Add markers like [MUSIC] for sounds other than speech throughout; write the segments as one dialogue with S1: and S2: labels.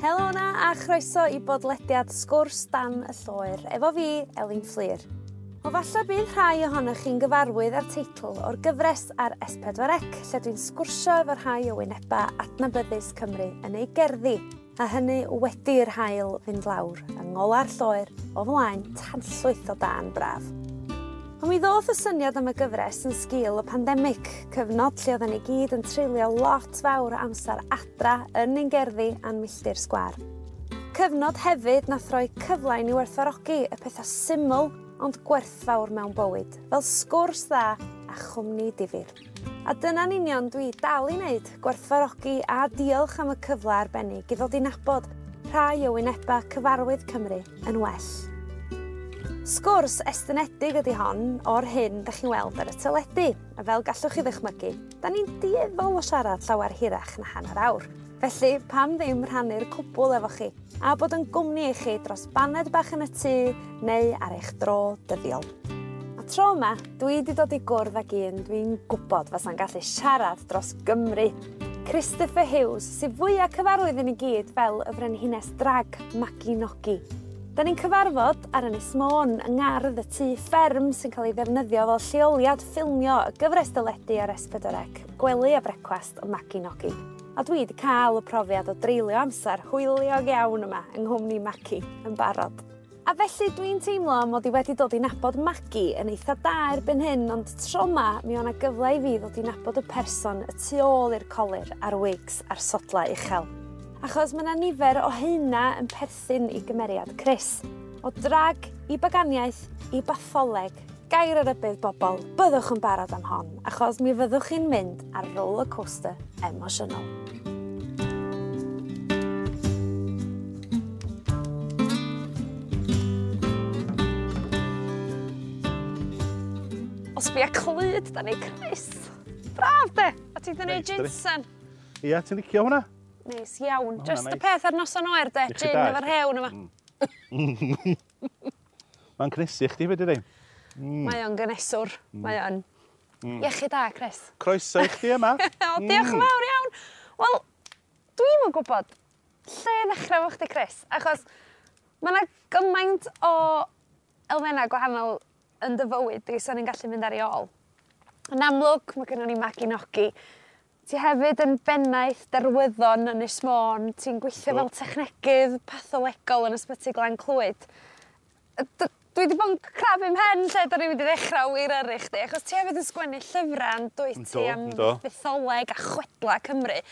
S1: Helo 'na a chroeso i bodlediad sgwrs dan y lloer efo fi Elin Fflir. O falle bydd rhai ohonoch chi'n gyfarwydd â'r teitl o'r gyfres ar S4C lle dwi'n sgwrsio efo rhai o wyneba adnabyddus Cymru yn ei gerddi a hynny wedi'r hael fynd lawr yng ngola'r lloer o flaen tanllwyth o dan braf. Ond mi ddoth y syniad am y gyfres yn sgil y pandemic cyfnod lle oedden ni gyd yn treulio lot fawr o amser adra yn ein gerddi a'n milltir sgwar. Cyfnod hefyd nath roi cyfle i ni werthfarogi y pethau syml ond gwerthfawr mewn bywyd, fel sgwrs dda a chwmni difyr. A dyna'n union dwi dal i wneud, gwerthfarogi a diolch am y cyfle arbennig i ddod i nabod rhai o wyneba cyfarwydd Cymru yn well. Sgwrs estynedig ydy hon o'r hyn 'dach chi'n weld ar y teledu a fel gallwch chi ddychmygu 'dan ni'n dieddol o siarad llawer hirach na hanner awr felly pam ddim rhannu'r cwbl efo chi a bod yn gwmni i chi dros baned bach yn y tŷ neu ar eich dro dyddiol. A tro yma dwi wedi dod i gwrdd ag un dwi'n gwybod fasa'n gallu siarad dros Gymru. Christopher Hughes sy fwyaf cyfarwydd i gyd fel y frenhines drag Mabinogi Da ni'n cyfarfod ar Ynys Môn yng ngardd y tŷ fferm sy'n cael ei ddefnyddio fel lleoliad ffilmio y gyfres dyledu ar Esbydorec, gwely a brecwast o Maci Nogi. A dwi wedi cael y profiad o dreulio amser hwyliog iawn yma yng nghwmni Maci yn barod. A felly dwi'n teimlo mod i wedi dod i nabod magu yn eitha da erbyn hyn, ond tro yma mi o'na gyfle i fi ddod i nabod y person y tu ôl i'r colir a'r wigs a'r sodla uchel achos mae yna nifer o heina yn perthyn i gymeriad Chris. O drag i baganiaeth i batholeg, gair ar y bydd bobl, byddwch yn barod am hon, achos mi fyddwch chi'n mynd ar roller coaster emosiynol. O sbia clyd, da ni Chris. Braf de! A ti'n wedi gwneud jinsan.
S2: Ia, ti'n licio hwnna?
S1: Neis iawn. Ma Just y peth ar noson oer de, gin efo'r hewn yma.
S2: Mm. [LAUGHS] Mae'n cnesu chdi fe di
S1: Mm. Mae o'n gyneswr. Mm. Mae o'n... Mm. Iechi da, Chris.
S2: Croeso i chdi yma. [LAUGHS]
S1: o, mm. diolch yn fawr iawn. Wel, dwi'n yn gwybod lle ddechrau fo chdi, Chris. Achos mae yna gymaint o elfennau gwahanol yn dy fywyd di, so ni'n gallu mynd ar ei ôl. Yn amlwg, mae gennym ni Magi Nogi Ti hefyd yn bennaeth derwyddon Ynys Môn, ti'n gweithio fel technegydd patholegol yn ysbyty Glan Clwyd. Yy dwi wedi bod yn crafu 'm mhen lle 'dan ni mynd i wir ar i chdi achos ti hefyd yn sgwennu llyfra yndwyt? Yndw. Ti am fytholeg a chwedla Cymru.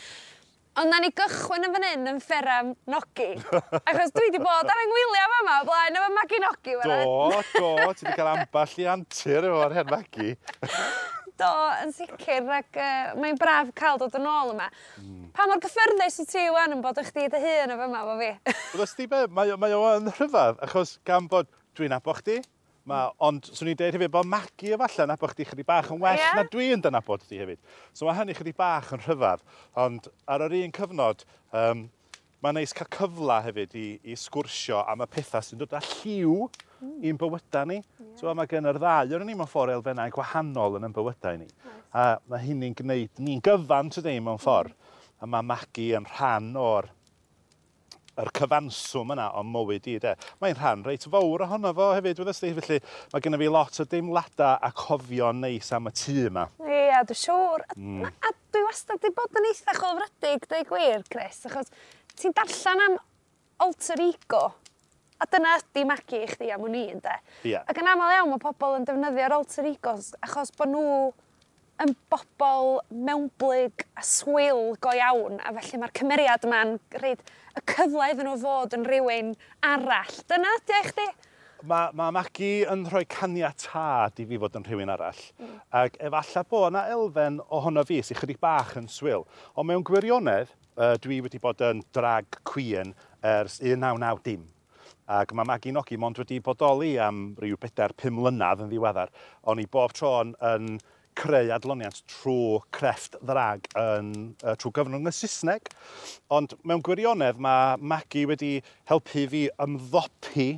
S1: Ond na ni gychwyn yn fan hyn yn Fferam Nogi [LAUGHS] achos dwi wedi bod ar 'yng ngwylia fa' 'ma o blaen efo magu Nogi.
S2: Do do ti wedi cael amball i antur efo'r hen magi. [LAUGHS]
S1: Do, yn sicr, ac uh, mae'n braf cael dod yn ôl yma. Mm. Pa mor gyffyrddus i ti wan yn bod eich di dy hun efo yma fo fi? [LAUGHS]
S2: Wel, ysdi be, mae, mae o'n rhyfedd, achos gan bod dwi'n abo chdi, Ma, ond swn i'n deud hefyd bod magu efallai na bod chdi chydig bach yn well yeah. na dwi'n yn dynabod chdi hefyd. So mae hynny chydig bach yn rhyfedd. Ond ar yr un cyfnod, um, mae'n neis cael cyfla hefyd i, i sgwrsio am y pethau sy'n dod â lliw mm. i'n bywydau ni. Yeah. So, mae gen yr ddau o'n ni mewn ffordd elfennau gwahanol yn yn bywydau ni. Nice. A mae hyn ni'n gwneud ni'n gyfan tydi mewn ffordd. Mm. A mae magu yn rhan o'r yr cyfanswm yna o mywyd i, de. Mae'n rhan reit fawr ohono fo hefyd, wedi'i sti, felly mae gennym fi lot o deimlada a cofio neis am y tŷ yma.
S1: Ie, a dwi'n siŵr. Mm. a a dwi wastad wedi bod yn eitha chofrydig, dweud gwir, Chris, achos ti'n darllen am alter ego A dyna ydy magu i chdi am wn i ynde?
S2: Ia.
S1: Ac yn aml iawn mae pobl yn defnyddio'r alter egos achos bod nhw yn bobl mewnblyg a swyl go iawn a felly mae'r cymeriad yma'n reid y cyfle iddyn nhw fod yn rhywun arall. Dyna ydy eich di?
S2: Mae Ma' Magi yn rhoi caniatad i fi fod yn rhywun arall. Mm. Ac efallai bod yna elfen ohono fi sy'n chydig bach yn swyl. Ond mewn gwirionedd uh, dwi wedi bod yn drag queen ers un naw naw dim. Ac mae Magi Nogi mond wedi bodoli am rhyw bedair pum mlynedd yn ddiweddar. O'n i bob tro yn creu adloniant trwy crefft ddrag yn, uh, trwy gyfrwng y Saesneg. Ond mewn gwirionedd mae Magi wedi helpu fi ymddopi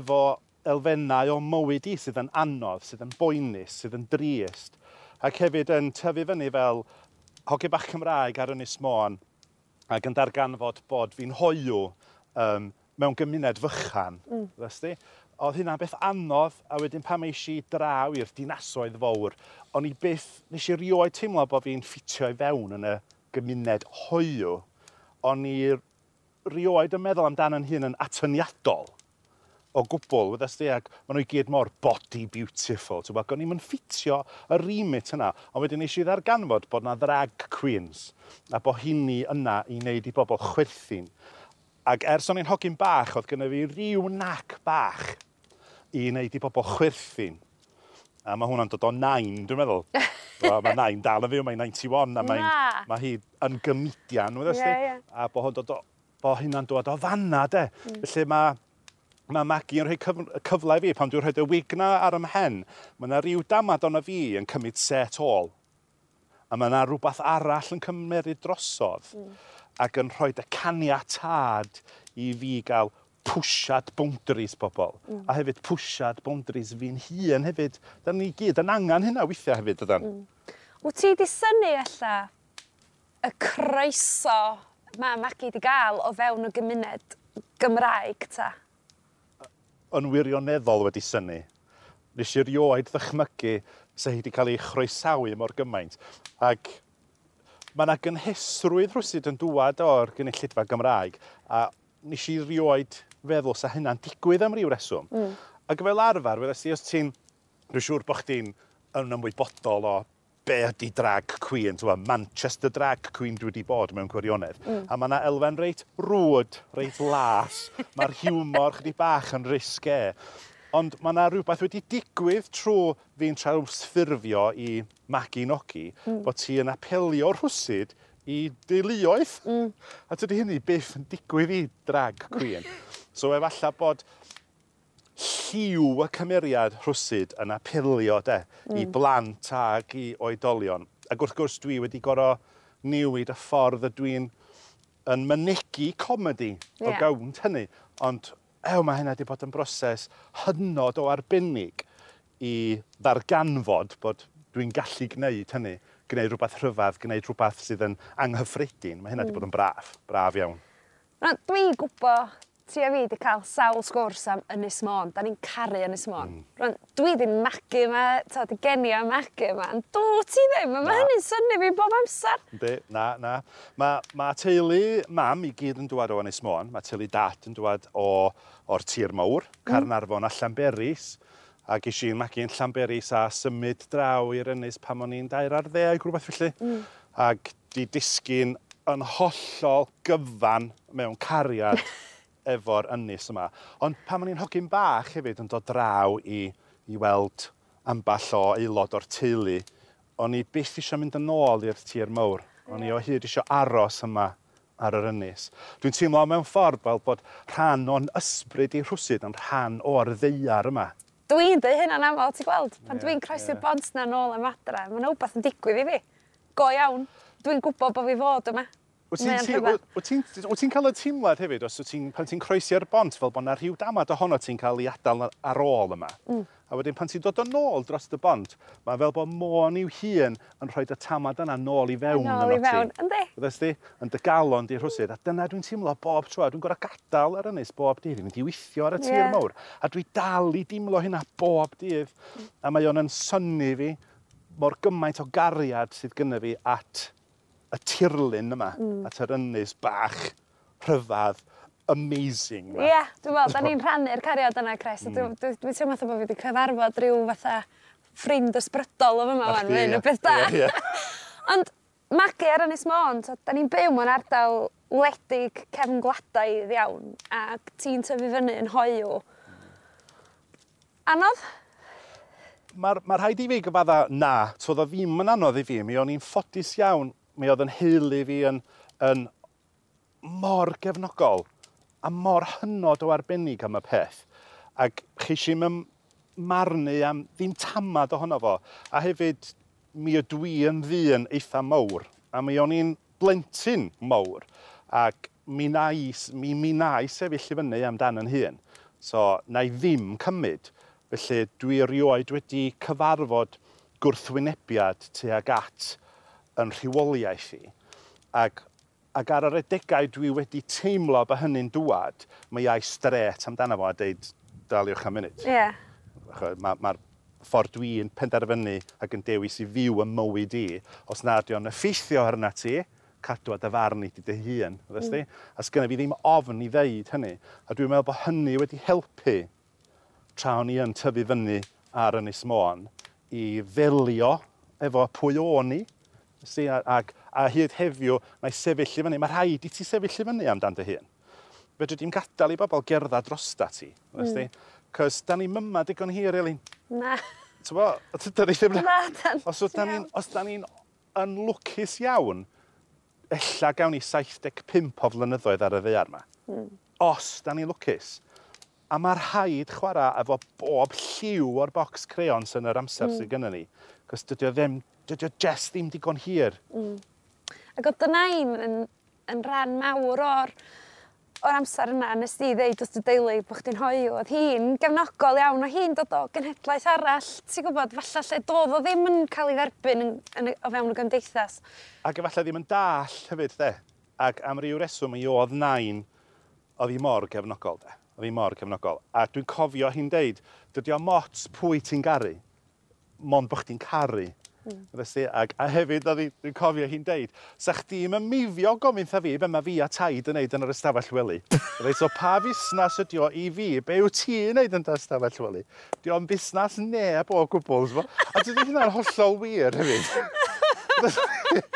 S2: efo elfennau o mywyd i sydd yn anodd, sydd yn boenus, sydd yn drist. Ac hefyd yn tyfu fyny fel hoge bach Cymraeg ar Ynys Môn ac yn darganfod bod fi'n hoiw um, mewn gymuned fychan. Mm. Dysdi? Oedd hynna'n beth anodd, a wedyn pam eisi draw i'r dinasoedd fawr, o'n i byth, nes i rioed teimlo bod fi'n ffitio i fewn yn y gymuned hoiw, o'n i rioed yn meddwl amdano yn hun yn atyniadol o gwbl, wedi'ch di, ac maen nhw i gyd mor body beautiful, ti'n bod, o'n i'n ffitio y remit yna, ond wedyn eisiau ddarganfod bod na drag queens, a bod hynny yna i wneud i bobl chwerthin. Ac ers o'n i'n hogyn bach, oedd gynnu fi ryw nac bach i wneud i bobl chwerthin. A mae hwnna'n dod o nain, dwi'n meddwl. [LAUGHS] well, mae nain dal yn fyw, mae'n 91, a mae, mae hi yn gymidian, wedi yeah, yeah. A bod bo, dod o, bo hynna'n dod o fanna, de. Mm. Felly mae mae Maggie yn rhoi cyf cyfle i fi pan dwi'n rhoi y wigna ar ymhen. Mae yna rhyw damad o'na fi yn cymryd set ôl. A mae yna rhywbeth arall yn cymryd drosodd. Mm ac yn rhoi y caniatad i fi gael pwsiad boundaries pobl. Mm. A hefyd pwsiad boundaries fi'n hun hefyd. Da ni gyd yn angen hynna weithiau hefyd ydan. Mm.
S1: Wyt ti di syni alla y croeso mae Magi wedi gael o fewn y gymuned Gymraeg ta?
S2: Yn wirioneddol wedi syni. Nes i rioed ddychmygu se hi wedi cael ei chroesawu mor gymaint. Ac Mae yna gynhesrwydd rhywsyd yn dŵad o'r gynulleidfa Gymraeg a nes i rioed feddwl sa hynna'n digwydd am ryw reswm. Mm. Ac fel arfer, wedys i, os ti'n... Rwy'n siŵr bod chdi'n yn ymwybodol o be ydy drag queen, twa, Manchester drag queen dwi wedi bod mewn gwirionedd. Mm. A mae yna elfen reit rwyd, reit las. Mae'r hiwmor chdi bach yn risge. Ond mae yna rhywbeth wedi digwydd tro fi'n trawsffurfio i magu nogi, mm. bod ti yn apelio rhwsyd i deuluoedd. Mm. A tydi hynny byth yn digwydd i drag queen. [LAUGHS] so efallai bod lliw y cymeriad rhwsyd yn apelio de, mm. i blant ag i oedolion. Ac wrth gwrs dwi wedi goro newid y ffordd y dwi'n yn mynegu comedi yeah. o gawnt hynny. Ond ew, mae hynna wedi bod yn broses hynod o arbennig i ddarganfod bod dwi'n gallu gwneud hynny, gwneud rhywbeth rhyfadd, gwneud rhywbeth sydd yn anghyffredin. Mae hynna wedi hmm. bod yn braf, braf iawn.
S1: Rŵan, dwi ti a fi wedi cael sawl sgwrs am Ynys Môn Da ni'n caru Ynys Môn. Mm. Rwan, dwi 'di magu 'ma di geni am magu 'ma ond dw ti ddim mae ma' hynny'n syni fi bob amser.
S2: Yndi na na. Ma' ma' teulu mam i gyd yn dwad o Ynys Môn Mae teulu dat yn dwad o o'r tir mowr hmm. Carnarfon a Llanberis a gesh i'n magu yn Llanberis a symud draw i'r ynys pan o'n i'n dair ar ddeg rwbeth felly. Mm. Ac 'di disgyn yn hollol gyfan mewn cariad [LAUGHS] efo'r ynys yma. Ond pan ma'n i'n hogyn bach hefyd yn dod draw i, i weld amball o aelod o'r teulu, o'n i byth eisiau mynd yn ôl i'r tir mawr. O'n i o hyd eisiau aros yma ar yr ynys. Dwi'n teimlo mewn ffordd fel bod rhan o'n ysbryd i rhwsyd yn rhan o'r ddeiar yma.
S1: Dwi'n dweud hynna'n aml, ti'n gweld? Pan yeah, dwi'n croesi'r yeah. bont na nôl am adra, mae'n wbeth yn digwydd i fi. Go iawn. Dwi'n gwybod bod fi fod yma.
S2: Wyt ti'n cael y teimlad hefyd, os ti'n, pan ti'n croesi'r bont, fel bod yna rhyw damad ohono ti'n cael ei adael ar ôl yma. Mm. A wedyn pan ti'n dod yn ôl dros y bont, mae fel bod môn i'w hun yn rhoi y tamad yna nôl i fewn.
S1: Nôl i fewn, ynddi.
S2: Fyddes di, yn dy galon di rhwysyd. A dyna dwi'n teimlo bob tro, dwi'n gorau gadael ar ynys bob dydd Dwi'n mynd i weithio ar y tir yeah. mawr. A dwi dal i dimlo hynna bob dydd. A mae o'n yn syni fi mor gymaint o gariad sydd gynnaf fi at y tirlun yma. Mm. At yr ynys bach rhyfadd amazing.
S1: Ie, yeah, dwi'n meddwl, da ni'n rhannu'r cariad yna, Chris. Mm. Dwi'n dwi, dwi teimlo bod fi wedi cyfarfod rhyw fatha ffrind ysbrydol o fyma fan, mae'n y beth da. Yeah, [LAUGHS] yeah. Ond magu ar Ynys Môn, so, da ni'n byw mewn ardal wledig cefn gwladaidd iawn, ac ti'n tyfu fyny yn hoiw. Anodd?
S2: Mae'r ma rhaid i fi gyfadda na, so dda ddim yn anodd i fi, mi o'n i'n ffodus iawn mi oedd yn heulu fi yn, yn mor gefnogol a mor hynod o arbennig am y peth. Ac chys i'm marnu am ddim tamad ohono fo. A hefyd, mi ydw i yn ddyn eitha mawr. A mi o'n i'n blentyn mawr. Ac mi na mi, mi na sefyll i fyny amdan yn hun. So, na i ddim cymryd. Felly, dwi erioed wedi cyfarfod gwrthwynebiad tuag at yn rhywoliaeth i. Ac, ac ar yr edegau dwi wedi teimlo bod hynny'n dŵad, mae iau stret amdano fo a deud daliwch am munud.
S1: Ie. Yeah.
S2: Mae'r ma, ffordd dwi'n penderfynu ac yn dewis i fyw y mywyd i, os nad yw'n effeithio arna ti, cadw a y farn i dy hun, mm. a sgynna fi ddim ofn i ddeud hynny. A dwi'n meddwl bod hynny wedi helpu tra o'n i yn tyfu fyny ar Ynys Môn i ddelio efo pwy o'n i, sy a, ag, a hyd heddiw mae sefyll i fyny. Mae rhaid i ti sefyll i fyny amdan dy hun. Fedri di'n gadael i bobl gerdda drosta ti. Mm. Cos da ni myma digon hir, Elin.
S1: Na.
S2: Ti'n bo, da ni ddim...
S1: Na, dan.
S2: Os da ni'n ni yn lwcus iawn, ella gawn ni 75 o flynyddoedd ar y ddear yma. Mm. Os da ni'n lwcus. A mae'r rhaid chwarae efo bob lliw o'r bocs creons yn yr amser mm. sydd hmm. gennym ni. Cos dydy o ddim dydy o jest ddim digon hir. Mm.
S1: Ac oedd dyna un yn, yn rhan mawr o'r o'r amser yna nes di ddeud wrth y deulu bod chdi'n hoyw, oedd hi'n gefnogol iawn o hi'n dod o genhedlaeth arall, ti'n gwybod, falle lle doedd o ddim yn cael ei dderbyn yn, yn, o fewn y gymdeithas.
S2: Ac efallai ddim yn dall hefyd, de. Ac am ryw reswm i oedd nain, oedd hi mor gefnogol, de. Oedd hi mor gefnogol. A dwi'n cofio hi'n deud, dydy o mot pwy ti'n garu, mond bod chdi'n caru Mm. Felly, ag, a hefyd, dwi'n cofio hi'n deud, sa chdi'n yn mifio gofyn tha fi be mae fi a taid yn neud yn yr ystafell wely. Reit, so pa fusnas ydi o i fi, be yw ti'n neud yn yr ystafell wely? Di o'n busnas neb o gwbl, sbo. A dydy hynna'n hollol wir hefyd. [LAUGHS]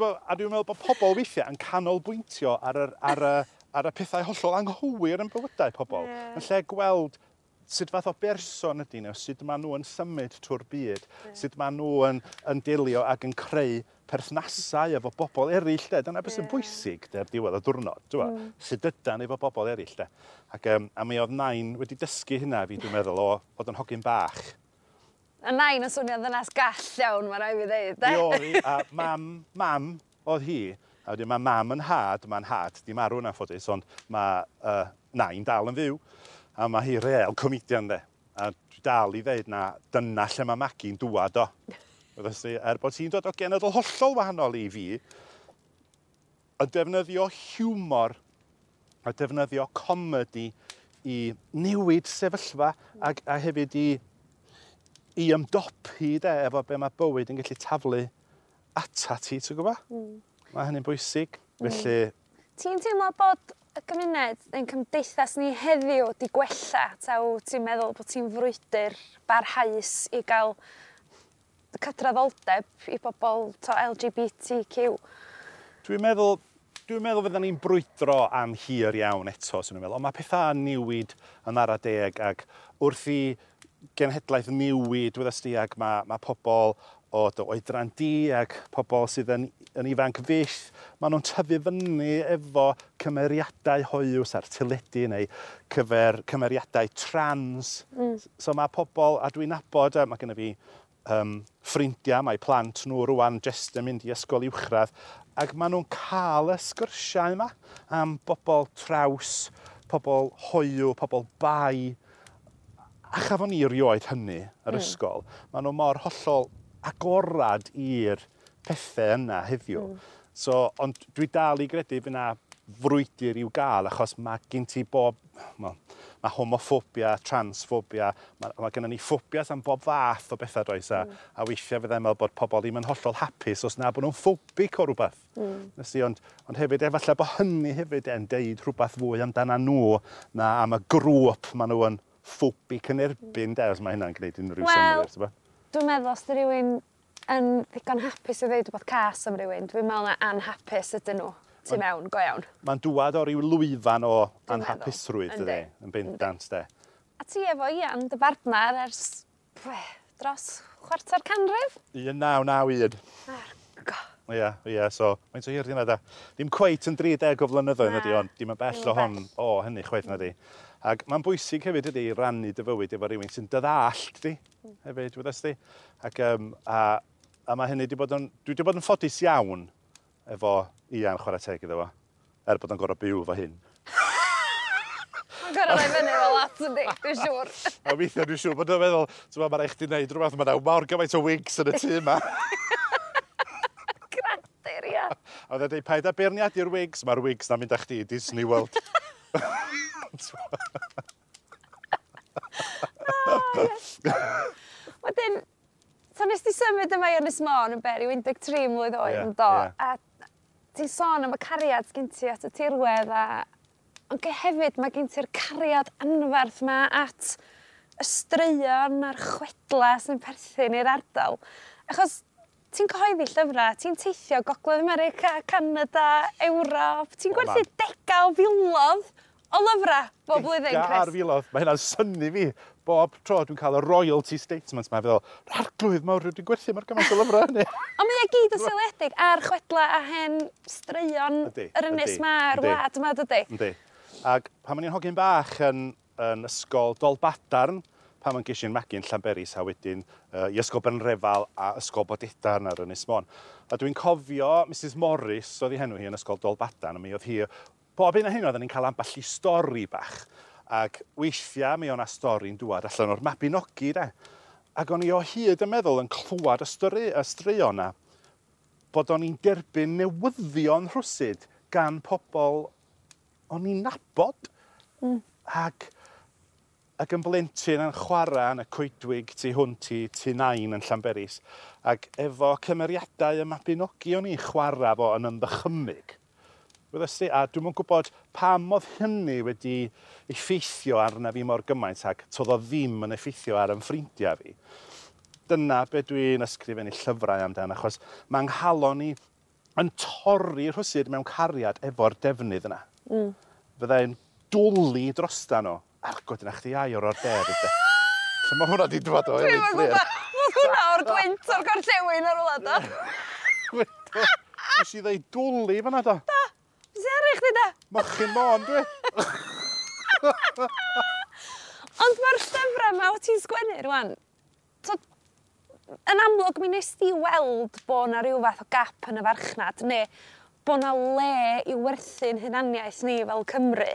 S2: a dwi'n meddwl bod pobl weithiau yn canolbwyntio ar, yr, ar, y, ar y pethau hollol anghywir yn bywydau pobl. Yeah. Yn lle gweld sut fath o berson ydy nhw, sut maen nhw yn symud trwy'r byd, yeah. sut maen nhw yn, yn dilio ac yn creu perthnasau efo bobl eraill. De. Dyna beth sy'n yeah. bwysig der diwedd y diwrnod. Dwi'n Mm. Sut ydan efo bobl eraill. De. Ac, um, a mi oedd nain wedi dysgu hynna fi, dwi'n meddwl, o fod yn hogyn bach.
S1: A nain yn swnio ddynas gall iawn, mae rai fi ddeud.
S2: Diori, [LAUGHS] a mam, mam oedd hi. A wedyn mae mam yn had, mae'n had, di marw yn affodus, ond mae uh, nain dal yn fyw. A mae hi real comedian de. A dwi dal i ddeud na dyna lle mae Magi'n dŵad o. [LAUGHS] Felly, er bod hi'n dod o genedl hollol wahanol i fi, a defnyddio hiwmor a defnyddio comedi i newid sefyllfa a, a hefyd i, i ymdopi de, efo be mae bywyd yn gallu taflu ata ti, ti'n gwybod? Mm. Mae hynny'n bwysig, mm. felly...
S1: Ti'n teimlo bod y gymuned ein cymdeithas ni heddiw 'di gwella taw ti'n meddwl bod ti'n frwydr barhaus i gael cydraddoldeb i bobl t'o' LGBTQ?
S2: Dwi'n meddwl dwi'n meddwl fyddan ni'n brwydro am hir iawn eto sy'n meddwl Ond mae pethau newid yn ara deg ag wrth i genhedlaeth niwid weddast di ag mae ma' pobl o dy oedran di ac pobl sydd yn, yn ifanc fyll, maen nhw'n tyfu fyny efo cymeriadau hoiws ar tyledu neu cyfer cymeriadau trans. Mm. So mae pobl, a dwi'n nabod, mae gennym fi um, ffrindiau, mae plant nhw rwan jyst yn mynd i ysgol uwchradd, ac maen nhw'n cael y sgyrsiau yma am bobl traws, pobl hoiw, pobl bai, a chafon ni rioed hynny yr mm. ysgol. Maen nhw mor hollol agorad i'r pethau yna heddiw. Mm. So, ond dwi dal i gredu fy na frwydr i'w gael, achos mae gen ti bob... Well, mae homophobia, transphobia, mae, mae gennym ni ffobias am bob fath o bethau does a, mm. a weithiau fyddai meddwl bod pobl ddim yn hollol hapus os na bod nhw'n ffobic o rhywbeth. Mm. Nasi, ond, ond hefyd, efallai bod hynny hefyd yn deud rhywbeth fwy amdana nhw na am y grŵp maen nhw yn ffobic yn erbyn, mm. de, os mae hynna'n gwneud unrhyw well, synnwyr.
S1: Dwi'n meddwl os di rywun yn ddigon hapus i ddeud rhywbeth cas am rywun, dwi'n meddwl na anhapus ydyn nhw tu mewn, go iawn.
S2: Mae'n dŵad o ryw lwyfan o anhapusrwydd, ydy, yn bendant, de.
S1: A ti efo Ian dy bartner ers we, dros chwarter canrif?
S2: Ie, naw, naw 1991. Ie, yeah, ie, yeah, so mae'n so hir di yna da. Dim cweit yn 30 o flynyddoedd ydy, ond dim yn bell o hon o hynny chwaith na di. Ac mae'n bwysig hefyd ydy rannu dy fywyd efo rhywun sy'n dyddallt di, hefyd, wedi'ch di. Ac, um, a, a mae hynny wedi bod yn, dwi wedi bod yn ffodus iawn efo Ian chwarae teg iddo fo, er bod yn gorau byw fo hyn. [LAUGHS]
S1: Mae'n gorau roi fyny fel at yndi, dwi'n siŵr. [LAUGHS]
S2: A weithio, dwi'n siŵr bod yn meddwl, ti'n meddwl, mae'n eich di wneud rhywbeth, mae'n mawr gymaint o wigs yn y tŷ yma. [LAUGHS]
S1: Gradur, ia.
S2: A oedd e'n dweud, paid a beirniadu'r wigs, mae'r wigs na mynd â chdi i Disney World. O! [LAUGHS]
S1: Wedyn so nes ti symud yma i Ynys Môn yn beri, 13 mlynedd deg
S2: tri
S1: mlwydd oed yndo?
S2: Ie.
S1: A ti'n sôn am y cariad gen ti at y tirwedd a ond ge- hefyd mae gen ti'r cariad anferth yma at y straeon a'r chwedla sy'n perthyn i'r ardal achos ti'n cyhoeddi llyfrau, ti'n teithio gogledd America Canada Ewrop ti'n gwerthu dega o filodd o lyfrau bob blwyddyn,
S2: Chris? Ar filodd. Mae hynna'n syni fi bob tro dwi'n cael y royalty statement mae feddwl, arglwydd mawr rydw i'n gwerthu mae'r gymaint o lyfrau hynny. [LAUGHS]
S1: Ond mae e gyd yn seiliedig ar chwedla a hen straeon
S2: ydy,
S1: yr ynys ydy,
S2: ma'r
S1: wlad yma, dydy?
S2: Ydy. Ac pan o'n i'n hogyn bach yn, yn ysgol Dolbadarn, pan o'n gysyn magu'n Llanberis a wedyn uh, i ysgol Benrefal a ysgol Bodedarn ar Ynys Mon. A dwi'n cofio Mrs Morris oedd hi henw hi yn ysgol Dolbadan a mi oedd hi bob un o hyn oedden ni'n cael ambell i stori bach. Ac weithiau mi o'na stori'n dŵad allan o'r Mabinogi, de. Ac o'n i o hyd yn meddwl yn clywed y, stori, y straeon na bod o'n i'n derbyn newyddion rhwsyd gan pobl o'n i'n nabod. Mm. Ac, ac yn blentyn yn chwarae yn y coedwig tu hwnt i tu nain yn Llanberis. Ac efo cymeriadau y Mabinogi o'n i'n chwarae fo yn ymddychymig. Wyddysu, a dwi'm yn gwybod pam oedd hynny wedi effeithio arna fi mor gymaint ac to'dd o ddim yn effeithio ar 'yn ffrindiau fi. Dyna be dwi'n ysgrifennu llyfrau amdano, achos ma' nghalon i yn torri rhwsyd mewn cariad efo'r defnydd yna. Mm. Fyddai'n dwlu drosta nhw argod yna chdi iau o'r order ynde? So ma' hwnna 'di dwad o Elin Fflur.
S1: Nath hwnna o'r gwynt o'r gorllewin ar rwla do?
S2: Wedodd. Nesh i ddeud dwlu fan 'na
S1: do? i chdi da?
S2: Mochyn môn dwi.
S1: Ond mae'r llyfrau yma o ti'n sgwennu rwan, so, yn amlwg mi nes ti weld bod 'na rhyw fath o gap yn y farchnad ne' bod 'na le i werthu'n hunaniaeth ni fel Cymru.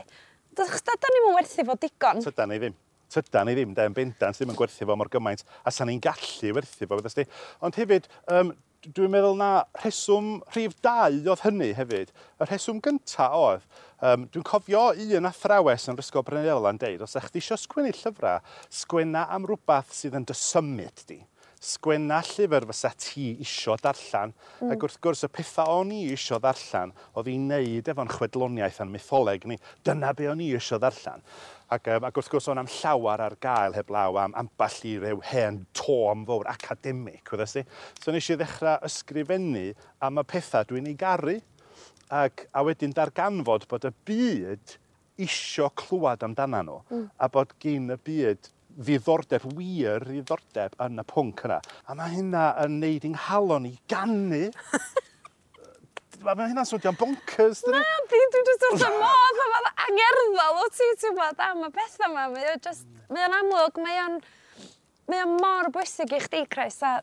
S1: Dych chi 'dan ni'n yn werthi fo digon.
S2: Tydan ni ddim. Tydan ni ddim da yn bendant ddim yn gwerthu fo mor gymaint a san ni'n gallu werthu fo feddysti. Ond hefyd um, dwi'n meddwl na rheswm rhif dau oedd hynny hefyd. Y rheswm gynta oedd, um, dwi'n cofio un athrawes yn Rysgol Brenelan deud, os ydych chi eisiau sgwennu llyfrau, sgwenna am rhywbeth sydd yn dysymud di sgwenna llyfr fysa ti isio darllen. Mm. Ac wrth gwrs y pethau o'n i isio ddarllan oedd i wneud efo'n chwedloniaeth a'n mytholeg ni. Dyna be o'n i isio ddarllan. Ac, um, ac wrth gwrs o'n am llawar ar gael heb law am amball i ryw hen tom fawr academic, wrth i. So nes i ddechrau ysgrifennu am y pethau dwi'n ei garu. Ac, a wedyn darganfod bod y byd isio clywed amdano nhw mm. a bod gyn y byd ddiddordeb, wir ddiddordeb yn y pwnc yna. A mae hynna yn neud i'n halon i gannu. [LAUGHS] Mae hynna'n swdio'n bonkers, dydy?
S1: Na, di, dwi'n jyst wrth y modd, mae fel angerddol o ti, ti'n bod, am y pethau yma. Mae o'n just, mae o'n amlwg, mae o'n, mae o'n mor bwysig i chdi, Chris, a...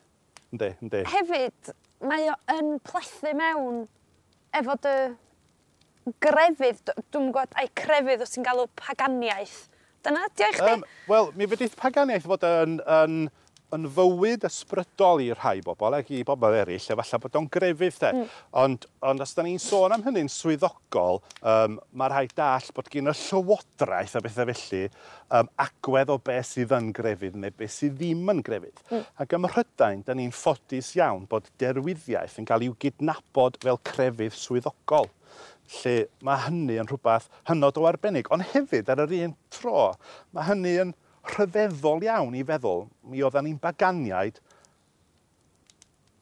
S2: Ynddi, ynddi.
S1: Hefyd, mae o'n plethu mewn efo dy grefydd, dwi'n gwybod, a'i crefydd os ti'n galw paganiaeth Dyna, di i chdi?
S2: Um, Wel, mi fydith paganiaeth fod yn, yn, yn fywyd ysbrydol i rhai bobl ac i bobl eraill, efallai bod o'n grefydd de. Mm. Ond, ond os da ni'n sôn am hynny'n swyddogol, um, mae rhai dall bod gen y llywodraeth a bethau felly um, agwedd o beth sydd yn grefydd neu beth sydd ddim yn grefydd. Mm. Ac ym Mhrydain, da ni'n ffodus iawn bod derwyddiaeth yn cael i'w gydnabod fel crefydd swyddogol lle mae hynny yn rhywbeth hynod o arbennig, ond hefyd ar yr un tro, mae hynny yn rhyfeddol iawn i feddwl. Mi oeddan ni'n baganiaid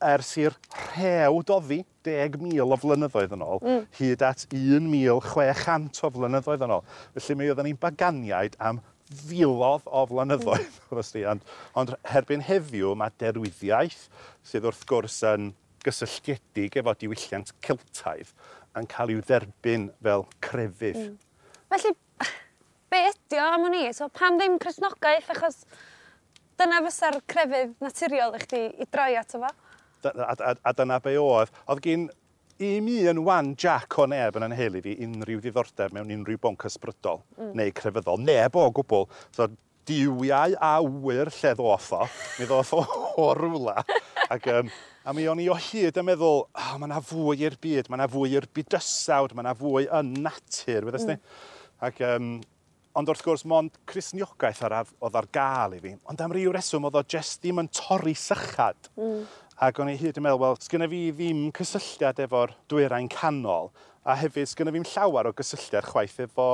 S2: ers i'r rhew doddi 10,000 o flynyddoedd yn ôl, mm. hyd at 1,600 o flynyddoedd yn ôl. Felly mi oedden ni'n baganiaid am filodd o flynyddoedd, mm. [LAUGHS] ond, ond herbyn heddiw mae derwyddiaeth sydd wrth gwrs yn gysylltiedig efo diwylliant Celtaidd yn cael i'w dderbyn fel crefydd. Mm.
S1: Felly, be ydi o am o'n i? So, pam ddim Cresnogaeth achos dyna fysa'r crefydd naturiol i chdi i droi ato fo?
S2: A, a, a, dyna be oedd. Oedd gen i mi yn wan Jack o neb yn anhelu fi unrhyw ddiddordeb mewn unrhyw bonc ysbrydol mm. neu crefyddol. Neb o gwbl. So, diwiau a wyr lle ddoth o. Mi ddoth o, [LAUGHS] o rwla. Ac um, A mi o'n i o hyd yn meddwl, oh, mae yna fwy i'r byd, mae yna fwy i'r bydysawd, mae yna fwy yn natur, wedi'ch mm. Ac, um, ond wrth gwrs, mond chrysniogaeth ar, oedd ar gael i fi. Ond am ryw reswm, oedd o jyst ddim yn torri sychad. Mm. Ac o'n i hyd yn meddwl, wel, sgynna fi ddim cysylltiad efo'r dwyrain canol, a hefyd sgynna fi'n llawer o gysylltiad chwaith efo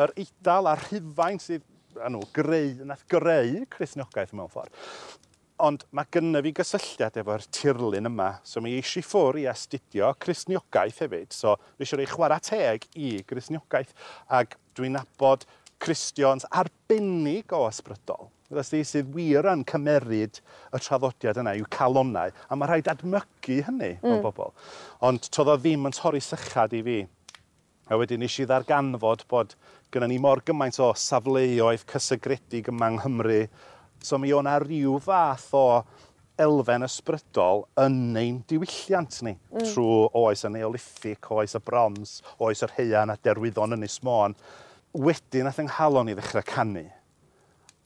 S2: yr eidal a rhufain sydd anw, greu, nath greu Cresnogaeth mewn ffordd. Ond mae gynna fi gysylltiad efo'r tirlun yma, so mi eisiau ffwr i astudio Cresniogaeth hefyd, so mi eisiau rei chwarae teg i Cresniogaeth. ac dwi'n nabod Cristions arbennig o ysbrydol. Fyddas di sydd wir yn cymeryd y traddodiad yna i'w calonnau, a mae rhaid admygu hynny mm. o bobl. Ond toedd o ddim yn torri sychad i fi. A wedyn nes i ddarganfod bod gyda ni mor gymaint o safleoedd cysygredig yma yng Nghymru So mi o'na rhyw fath o elfen ysbrydol yn ein diwylliant ni. mm. trwy oes y Neolithic oes y Brons oes yr heian a derwyddon yn Môn. Wedyn nath ynghalon i ddechrau canu.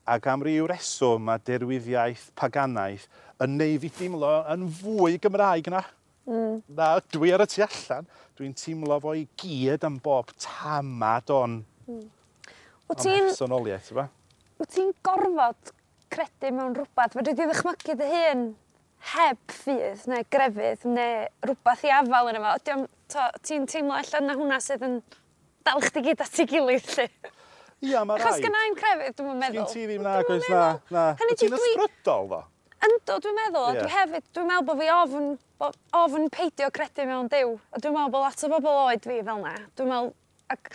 S2: Ac am ryw reswm mae derwyddiaeth paganaeth yn neu' fi deimlo yn fwy Gymraeg na... Mm. ...na dwi ar y tu allan. Dwi'n teimlo fo i gyd yn bob tamad o'n... Mm. Wt ti'n... ...o'n personoliaeth yfe?
S1: Wt ti'n gorfod credu mewn rhywbeth. Fedri di ddychmygu dy hun heb ffydd neu grefydd neu rhywbeth i afal yna fo. Ydy o'n ti'n teimlo allan na hwnna sydd yn dal chdi gyd at ei gilydd lly?
S2: Ia, mae rai.
S1: Chos gynna i'n crefydd, dwi'n meddwl.
S2: Sgyn ti ddim na, gweithio na. na. Ti'n ysbrydol ddo?
S1: Ynddo, dwi'n meddwl. Yeah. Dwi hefyd, dwi'n meddwl bod fi ofn, ofn peidio credu mewn diw. A dwi'n meddwl bod lot o bobl oed fi fel na. Dwi'n meddwl, ac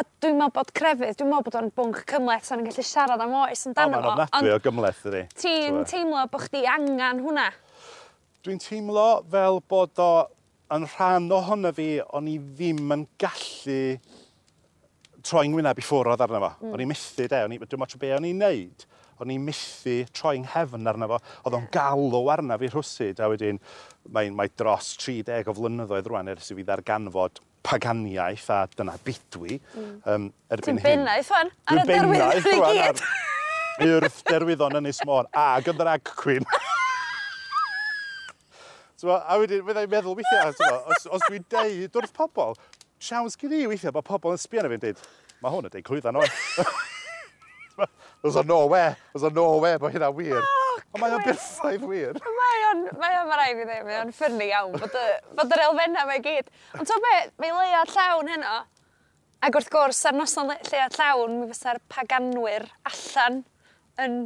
S1: A dwi'n meddwl bod crefydd dwi'n meddwl bod o'n bwnc cymleth so o'n gallu siarad am oes yn dan
S2: O Mae'n ofnadwy o gymleth ydy.
S1: Ti'n teimlo bod chdi angen hwnna?
S2: Dwi'n teimlo fel bod o yn rhan ohono fi o'n i ddim yn gallu troi'n ngwyneb i ffwrdd arno fo. Mm. O'n i methu de, o'n i, dwi'n meddwl o be o'n i'n neud. O'n i methu troi'n nghefn arno fo. Oedd o'n galw arno fi rhwsyd a wedyn mae, mae dros 30 o flynyddoedd rwan ers i fi ddarganfod paganiaeth a dyna bidwi. Mm. Um,
S1: Ti'n bennaeth fan ar y derwydd i gyd.
S2: Urth derwyddon yn Môn ag yn drag queen. [LAUGHS] so, a wedyn, fyddai'n meddwl weithiau, os, os dwi'n deud wrth pobl, siawns gyda i weithiau bod pobl yn sbio na fi'n dweud, mae hwn yn deud clwyddan oes. [LAUGHS] There's a no way, there's a no way bod hynna wir. Ond mae o'n berffaith wir.
S1: Mae o'n, mae o'n rhaid i ddim, mae o'n ffynnu iawn, bod, y, bod yr elfenna mae gyd. Ond to be, mae leiad llawn heno, ac wrth gwrs ar noson leiad llawn, mi fysa'r paganwyr allan yn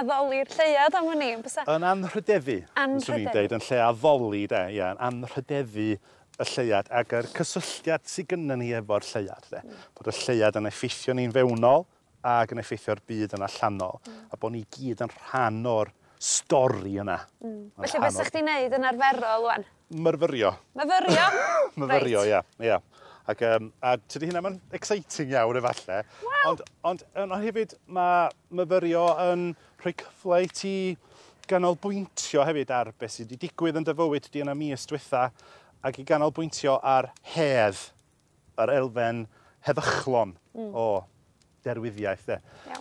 S1: addoli'r lleiad am hynny. Bysa...
S2: Yn anrhydefu, anrhydefu. i'n deud, yn lle addoli, de, ia, yn anrhydefu y lleiad ac yr cysylltiad sydd gynnon ni efo'r lleiad. De. Mm. Bod y lleiad yn effeithio ni'n fewnol, ac yn effeithio'r byd yn allanol, mm. a bod ni gyd yn rhan o'r stori yna.
S1: Mm. Felly, beth ydych chi'n neud yn arferol, wan?
S2: Myrfyrio.
S1: Myrfyrio? [LAUGHS]
S2: Myrfyrio, ia. ia. Ac, um, a tydi hynna mae'n exciting iawn efallai.
S1: Wow.
S2: Ond, ond, ond, ond hefyd mae myfyrio yn rhoi cyfle i ti ganolbwyntio hefyd ar beth sydd wedi digwydd yn dyfywyd di yna mis diwetha ac i ganolbwyntio ar hedd, yr elfen heddychlon mm. o derwyddiaeth de.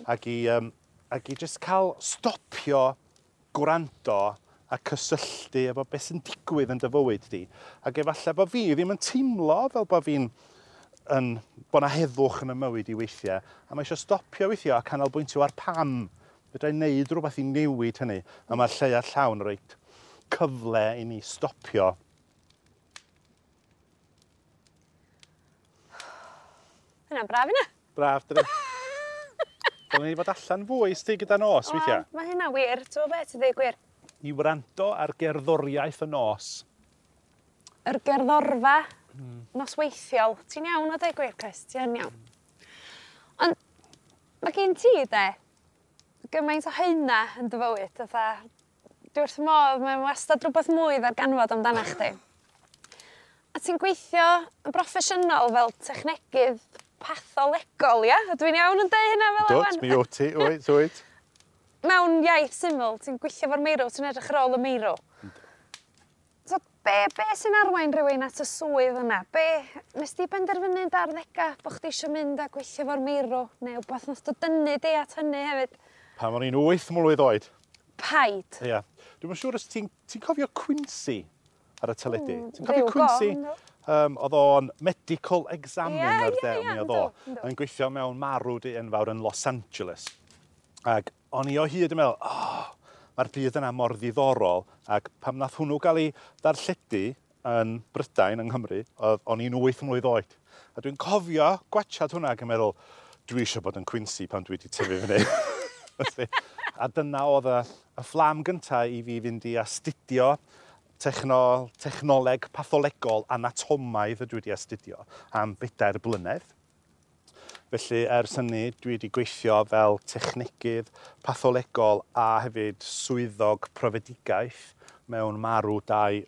S2: Ac i, um, ac i just cael stopio gwrando a cysylltu efo beth sy'n digwydd yn dy fywyd di. Ac efallai bod fi ddim yn teimlo fel bod fi'n yn, bod na heddwch yn y mywyd i weithiau, a mae eisiau stopio weithio a canolbwyntio ar pam. fydra i wneud rhywbeth i newid hynny, a mae'r lle a llawn reit cyfle i ni stopio
S1: Hynna'n braf yna.
S2: Braf, dyna. Dylen ni fod allan fwy sti gyda nos weithiau.
S1: Mae hynna wir. Ti'n beth ti ddeud gwir?
S2: I wrando ar gerddoriaeth y nos.
S1: Yr gerddorfa mm. nosweithiol. Ti'n iawn o dweud gwir, Chris? Ti'n iawn. Ond mae gen ti, de, gymaint o hynna yn dy fywyd. Dwi wrth modd, mae'n wastad rhywbeth mwy ganfod amdanach chdi. A ti'n gweithio yn broffesiynol fel technegydd patholegol ia? Ydw i'n iawn yn deu hynna fel
S2: 'a ŵan? Mi wt ti wyt wyt. [LAUGHS]
S1: Mewn iaith syml ti'n gweithio 'fo'r meirw ti'n edrych ar ôl y meirw. So be' be' sy'n arwain rhywun at y swydd yna be' nes di benderfynu yn dy bod chdi eisiau mynd a gweithio 'fo'r meirw neu wbeth nath dy dynnu di at hynny hefyd?
S2: Pan o'n i'n wyth mlwydd oed.
S1: Paid?
S2: Ie. Dwi'n siŵr os ti'n ti cofio Quincy ar y teledu?
S1: Mm,
S2: Ti'n cofio Quincy? um, oedd o'n medical examiner yeah,
S1: yeah,
S2: yeah, oedd o. Yn gweithio mewn marw di enfawr yn Los Angeles. Ac o'n i o hyd yn meddwl, oh, mae'r byd yna mor ddiddorol. Ac pam nath hwnnw gael ei ddarlledu yn Brydain, yng Nghymru, oedd o'n i'n 8 mlynedd oed. A dwi'n cofio gwachad hwnna ac yn meddwl, dwi eisiau bod yn Quincy pan dwi wedi tyfu fyny. [LAUGHS] a dyna oedd y, y fflam gyntaf i fi fynd i astudio techno, technoleg patholegol anatomaidd y dwi wedi astudio am bedair blynedd. Felly, ers hynny, dwi wedi gweithio fel technegydd patholegol a hefyd swyddog profedigaeth mewn marw dau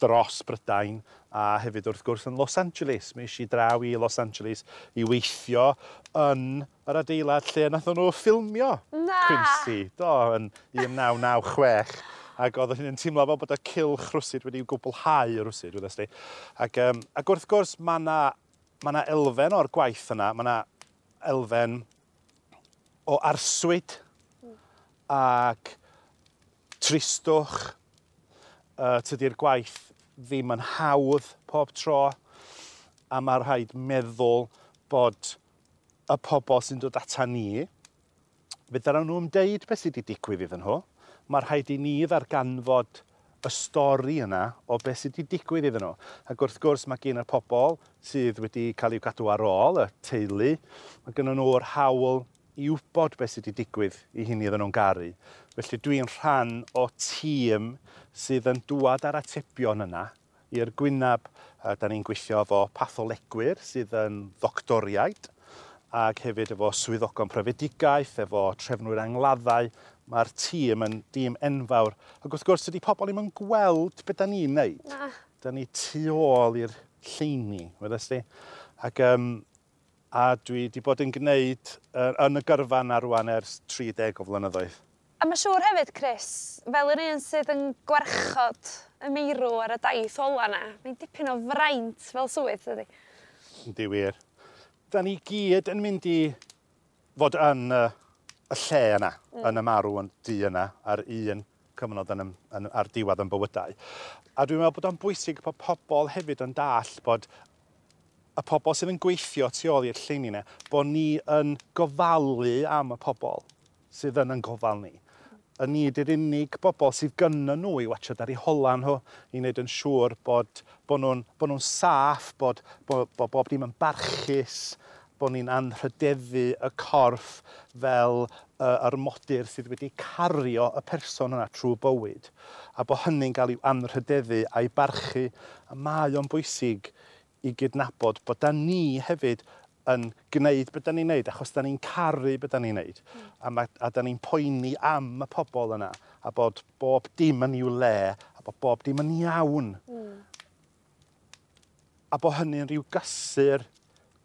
S2: dros Brydain a hefyd wrth gwrs yn Los Angeles. Mi eisiau draw i Los Angeles i weithio yn yr adeilad lle nath nhw ffilmio.
S1: Na!
S2: Quincy, do, yn 1996. Ac oedd hyn yn teimlo fel bod y cilch rwsyd wedi gwblhau y rwsyd, wedi'i sti. Ac, um, ac wrth gwrs, mae yna ma na elfen o'r gwaith yna, mae yna elfen o arswyd ac tristwch. Uh, tydi'r gwaith ddim yn hawdd pob tro a mae rhaid meddwl bod y pobl sy'n dod ata ni, fydda'n nhw'n deud beth sydd wedi digwydd iddyn nhw mae rhaid i ni ddarganfod y stori yna o beth sydd wedi digwydd iddyn nhw. Ac wrth gwrs mae gen y pobl sydd wedi cael i'w cadw ar ôl, y teulu, mae gen nhw'r hawl i wybod beth sydd wedi digwydd i hynny iddyn nhw'n garu. Felly dwi'n rhan o tîm sydd yn dŵad ar atebion yna i'r gwynab. Da ni'n gweithio efo patholegwyr sydd yn ddoctoriaid ac hefyd efo swyddogon prefedigaeth, efo trefnwyr angladdau Mae'r tîm yn dîm enfawr. Ac wrth gwrs, ydy pobl ddim yn gweld beth da ni'n neud.
S1: Na.
S2: Da ni tu ôl i'r lleini, wedys di. Ac, um, a dwi wedi bod yn gwneud uh, yn y gyrfa na rwan ers 30 o flynyddoedd.
S1: A mae siŵr hefyd, Chris, fel yr un sydd yn gwarchod y meirw ar y daith ola na, mae'n dipyn o fraint fel swydd, ydy.
S2: Yndi wir. Da ni gyd yn mynd i fod yn uh, y lle yna, mm. yn y marw yn di yna, ar un cyfnod yn, yn, ar diwedd yn bywydau. A dwi'n meddwl bod o'n bwysig bod pobl hefyd yn dall bod y pobl sydd yn gweithio tu ôl i'r llun yna, bod ni yn gofalu am y pobl sydd yn yn gofal ni. Y ni ydy'r unig bobl sydd gynnu nhw i watsiad ar eu holan nhw i wneud yn siŵr bod, bod nhw'n bod nhw saff, bod, bod, bod bob dim yn barchus, bod ni'n anrhydeddu y corff fel uh, yr modur sydd wedi cario y person yna trwy bywyd a bod hynny'n cael i'w anrhydeddu a'i barchu a mae o'n bwysig i gydnabod bod da ni hefyd yn gwneud beth da ni'n neud, achos da ni'n caru beth da ni'n neud. Mm. A, ma, a da ni'n poeni am y pobl yna, a bod bob dim yn i'w le, a bod bob dim yn iawn. Mm. A bod hynny'n rhyw gysur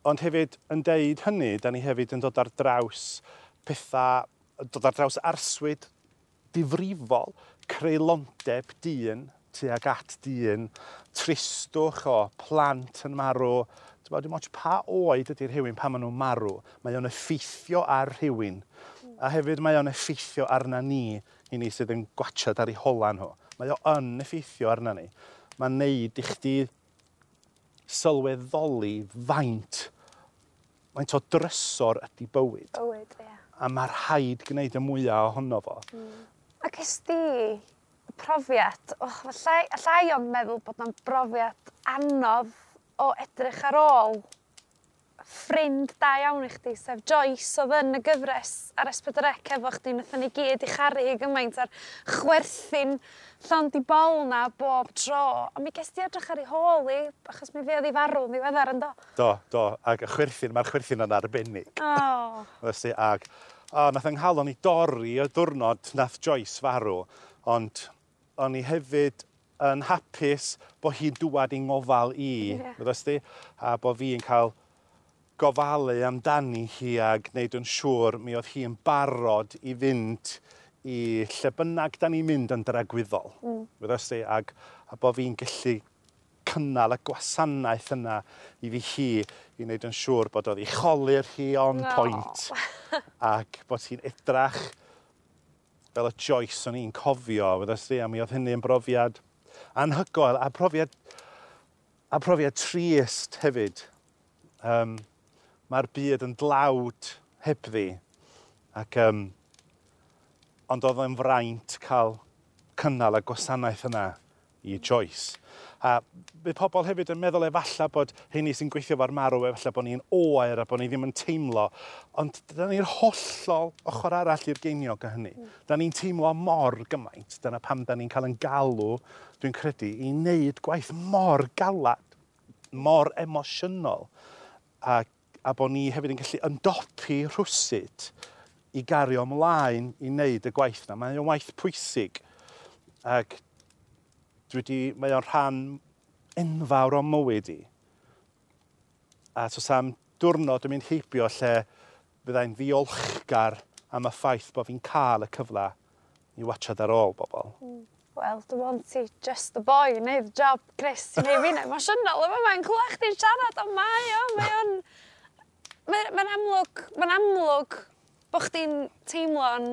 S2: Ond hefyd yn deud hynny, da ni hefyd yn dod ar draws pethau, dod ar draws arswyd difrifol, creulondeb dyn tuag at dyn, tristwch o plant yn marw, Dyma, dim ots pa oed ydy'r rhywun pan maen nhw'n marw, mae o'n effeithio ar rhywun. A hefyd mae o'n effeithio arna ni, i ni sydd yn gwachod ar ei hola nhw. Mae o'n effeithio arna ni. Mae'n neud i chdi sylweddoli faint faint o drysor ydy bywyd.
S1: Bywyd, ie. Yeah.
S2: A mae'r rhaid gwneud y mwyaf ohono fo. Mm.
S1: Ac ys di profiad, oh, allai, allai ond meddwl bod o'n brofiad anodd o edrych ar ôl ffrind da iawn i chdi, sef Joyce oedd yn y gyfres ar S4C efo chdi, nath ni gyd i charu i gymaint ar chwerthin llond i bol na bob tro. A mi ges di edrych ar ei hôl i, achos mi fe oedd ei farw, mi weddar yn do.
S2: Do, do, ac y chwerthin, mae'r chwerthin yn arbennig.
S1: O. [LAUGHS] Oh.
S2: ag, o, nath yng nghalon i dorri y diwrnod nath Joyce farw, ond o'n i hefyd yn hapus bod hi'n dŵad i'n ngofal i, yeah. di? A bod fi'n cael gofalu amdani hi a gwneud yn siŵr mi oedd hi yn barod i fynd i lle bynnag da ni'n mynd yn dragwyddol. Mm. Wyddos di, ag a bod fi'n gallu cynnal y gwasanaeth yna i fi hi i wneud yn siŵr bod oedd ei choli'r hi on no. point [LAUGHS] ac bod hi'n edrach fel y Joyce o'n i'n cofio, wyddos di, a mi oedd hynny yn brofiad anhygoel a profiad, a profiad trist hefyd. Um, mae'r byd yn dlawd hebddi. Ac, um, ond oedd o'n fraint cael cynnal y gwasanaeth yna i Joyce. A bydd pobl hefyd yn meddwl efallai bod heini sy'n gweithio fo'r marw, efallai bod ni'n oer a bod ni ddim yn teimlo. Ond dyna ni'r hollol ochr arall i'r geiniog o hynny. Mm. Da ni'n teimlo mor gymaint. Dyna pam da ni'n cael yn galw, dwi'n credu, i wneud gwaith mor galad, mor emosiynol. Ac a bod ni hefyd yn gallu ymdopi rhwsyd i gario ymlaen i wneud y gwaith yna. Mae o'n waith pwysig ac dwi wedi, mae o'n rhan enfawr o mywyd i. A tos am diwrnod yn mynd heibio lle byddai'n ddiolchgar am y ffaith bod fi'n cael y cyfle i watchad ar ôl bobl. Mm.
S1: Wel, dy won ti just the boy i wneud job, Chris. Mi fi'n emosiynol yma, mae'n clywed chdi'n siarad, ond mae o, mae o'n ma' ma'n amlwg mae'n amlwg bod chdi'n teimlo'n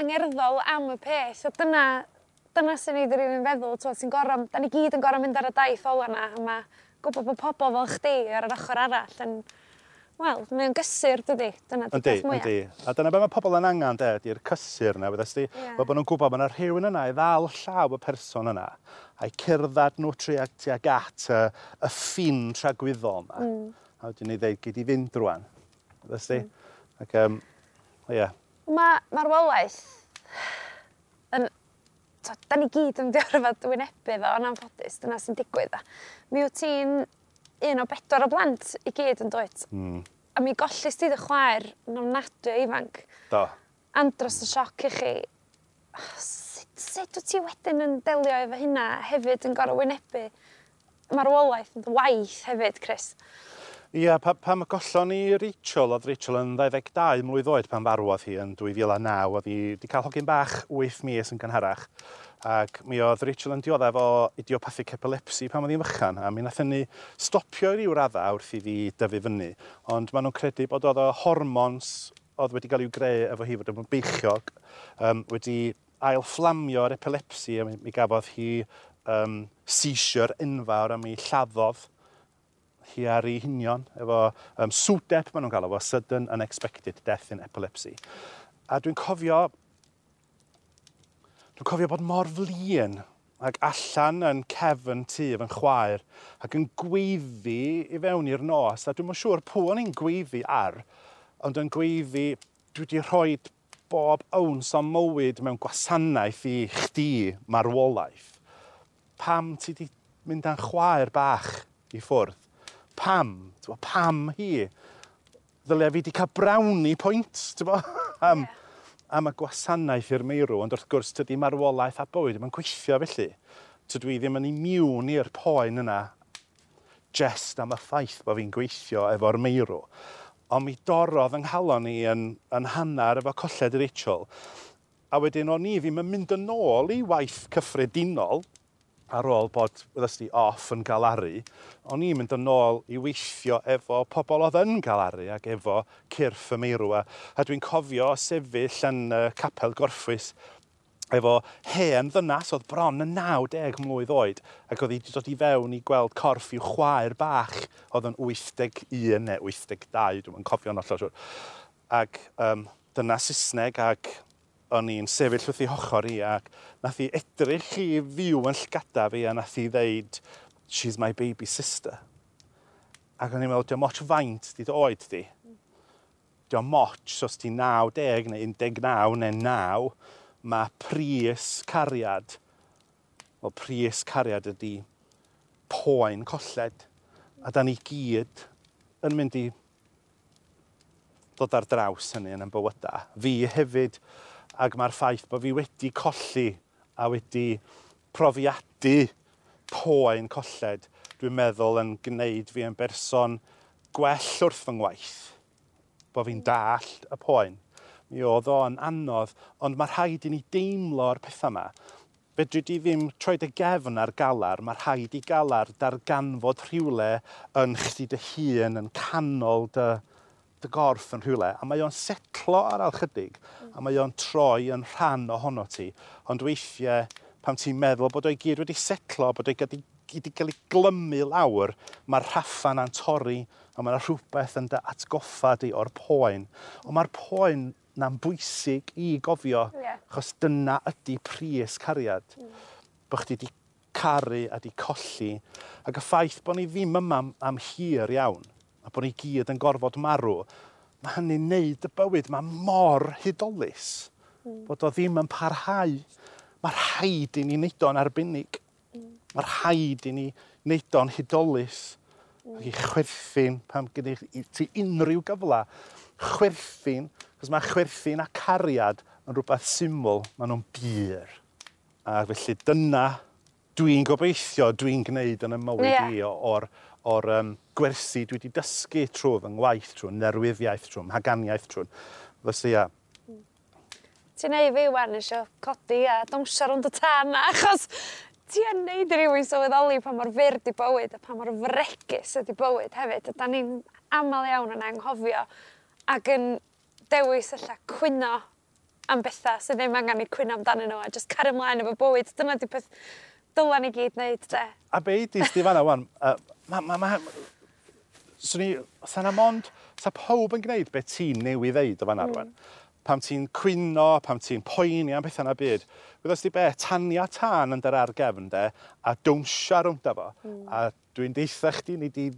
S1: angerddol am y peth a dyna dyna sy'n neud i rywun feddwl t'wo' ti'n gor'o' m- 'dan ni gyd yn gorau mynd ar y daith ola yna, a mae gwybod bod pobl fel chdi ar yr ochr arall yn wel mae'n gysur dydy. Dyna 'di peth mwyaf. Yndi
S2: a dyna be' mae pobl yn angen, 'de di'r cysur yna. weda sti? yeah. bod nhw'n gwybod bod yna rhywun yna i ddal llaw y person yna A'i cerddad nhw tuag tuag at y y ffin tragwyddol yma. Mm a wedyn ni ddeud gyd i fynd rwan. Ddys di? Mm. Ac, um, ie. Yeah.
S1: Mae'r ma wolaeth yn... To, da ni gyd yn diorfod wynebu fo, yn anffodus, dyna sy'n digwydd. Mi wyt ti'n un o bedwar o blant i gyd yn dweud. Mm. A mi gollus ti dy chwaer yn ofnadwy ifanc.
S2: Do.
S1: Andros y sioc i chi. Oh, sut, sut wyt ti wedyn yn delio efo hynna hefyd yn gorau wynebu? Mae'r wolaeth yn waith hefyd, Chris.
S2: Ia, pa, pam gollon ni Rachel, oedd Rachel yn 22 mlwydd oed pan farwodd hi yn 2009, oedd hi wedi cael hogyn bach 8 mis yn gynharach. Ac mi oedd Rachel yn dioddef o idiopathic epilepsi pan oedd hi'n fychan, a mi nath ni stopio i ryw radda wrth i fi dyfu fyny. Ond maen nhw'n credu bod oedd o hormons oedd wedi cael i'w greu efo hi fod yn beichiog, um, wedi ailfflamio'r epilepsi a mi, mi gafodd hi um, seizure enfawr a mi lladdodd hiari hunion, efo um, SUDEP maen nhw'n cael efo Sudden Unexpected Death in Epilepsy. A dwi'n cofio, dwi'n cofio bod mor flin ac allan yn cefn tu efo'n chwaer ac yn gweiddi i fewn i'r nos a dwi'n mwyn siŵr pwy o'n i'n gweiddi ar ond yn gweiddi dwi wedi rhoi bob owns o mywyd mewn gwasanaeth i chdi marwolaeth pam ti wedi mynd â'n chwaer bach i ffwrdd pam? Bo, pam hi? Ddylia fi wedi cael brawni pwynt, ti'n [LAUGHS] am, yeah. am y gwasanaeth i'r meirw, ond wrth gwrs tydi marwolaeth a bywyd mae'n gweithio felly. Tydw i ddim yn imiwn i'r poen yna jest am y ffaith bod fi'n gweithio efo'r meirw. Ond mi dorodd yng nghalon ni yn, yn hanner efo colled yr Rachel. A wedyn o'n i ddim yn mynd yn ôl i waith cyffredinol, ar ôl bod wedi'ch ti off yn galaru, o'n i'n mynd yn ôl i weithio efo pobl oedd yn galaru ac efo cyrff y meirwa. A dwi'n cofio sefyll yn uh, capel gorffwys efo hen ddynas oedd bron yn 90 mlwydd oed ac oedd hi wedi dod i fewn i gweld corff i'w chwaer bach oedd yn 81 neu 82, dwi'n cofio'n ollol siwr. Ac um, dyna Saesneg ac o'n i'n sefyll wrth i hochor i ac nath i edrych i fyw yn llgada fi a nath i ddeud, she's my baby sister. Ac o'n i'n meddwl, diolch moch faint di dy oed di. Diolch moch, os ti 90 neu 19 neu 9, mae pris cariad, wel pris cariad ydy poen colled. A da ni gyd yn mynd i ddod ar draws hynny yn ein bywyda. Fi hefyd ac mae'r ffaith bod fi wedi colli a wedi profiadu poen colled, dwi'n meddwl yn gwneud fi yn berson gwell wrth fy ngwaith. bod fi'n dall y poen. Mi oedd o'n anodd, ond mae rhaid i ni deimlo'r pethau yma. Fedri di ddim troi dy gefn ar galar, mae rhaid i galar darganfod rhywle yn chdi dy hun, yn canol dy, dy gorff yn rhywle, a mae o'n setlo ar alchydig a mae o'n troi yn rhan ohono ti. Ond weithiau, pam ti'n meddwl bod o'i gyd wedi setlo, bod o'i wedi cael ei glymu lawr, mae'r rhaffan a'n torri a mae rhywbeth yn dy atgoffa di o'r poen. Ond mae'r poen na'n bwysig i gofio, yeah. achos dyna ydy pris cariad. Mm. Bych chi wedi caru a wedi colli, ac y ffaith bod ni ddim yma am, am hir iawn, a bod ni gyd yn gorfod marw, mae hynny'n neud y bywyd. Mae mor hudolus mm. bod o ddim yn parhau. Mae rhaid i ni wneud o'n arbennig. Mm. Mae rhaid i ni wneud o'n hudolus. Mm. Ac i chwerthin pam gennych ti unrhyw gyfla. Chwerthin, cos mae chwerthin a cariad yn rhywbeth syml, maen nhw'n bur. A felly dyna dwi'n gobeithio dwi'n gwneud yn y mywyd yeah. i o'r, or, um, gwersi dwi wedi dysgu trwy fy ngwaith trwy, nerwyddiaeth trwy, mhaganiaeth trwy. felly ia.
S1: Ti'n neud fi wan isio codi a dawnsio rwnd y tân achos ti yn neud rhywun sylweddoli pa mor fyr di bywyd a pa mor fregus ydi bywyd hefyd. Da ni'n aml iawn yn anghofio ac yn dewis allan cwyno am bethau sydd ddim angen i cwyno amdanyn nhw a jyst cario ymlaen efo bywyd. Dyna di peth dylan ni gyd wneud, de.
S2: A be i di, Stefana, wan, uh, ma, ma, ma, swn i, sa'n amond, sa pawb yn gwneud beth ti'n newydd ddeud o fan arwen. Mm. Pam ti'n cwyno, pam ti'n poeni am bethau na byd. Wyddos ti be, tania tân yn dyr ar gefn de, a dwnsio rwnd efo. Mm. A dwi'n deitha chdi ni di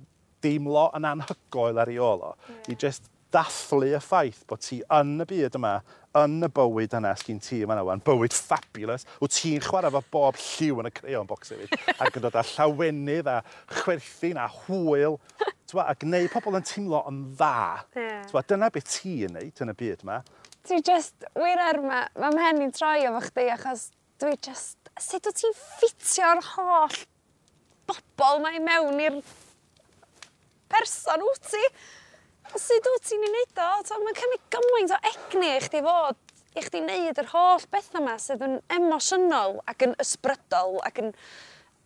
S2: deimlo yn anhygoel ar ei ôl o. Yeah. I just dathlu y ffaith bod ti yn y byd yma, yn y bywyd yna sgyn ti yma nawan, bywyd fabulous, wyt ti'n chwarae fo bob lliw yn y creion bocs hefyd, [LAUGHS] ac yn dod â llawenydd a chwerthin a hwyl [LAUGHS] twa, a gwneud pobl yn teimlo yn dda. Yeah. T'mo' dyna beth ti yn neud yn y byd
S1: 'ma. Dwi wir ar yma, mae mhen i'n troi efo chdi achos dwi just, sut wyt ti'n ffitio'r holl bobl mae mewn i'r person wyt ti? Sut wyt ti'n ei wneud o Mae'n cymryd gymaint o egni i chdi fod i chdi wneud yr holl beth yma sydd yn emosiynol ac yn ysbrydol ac yn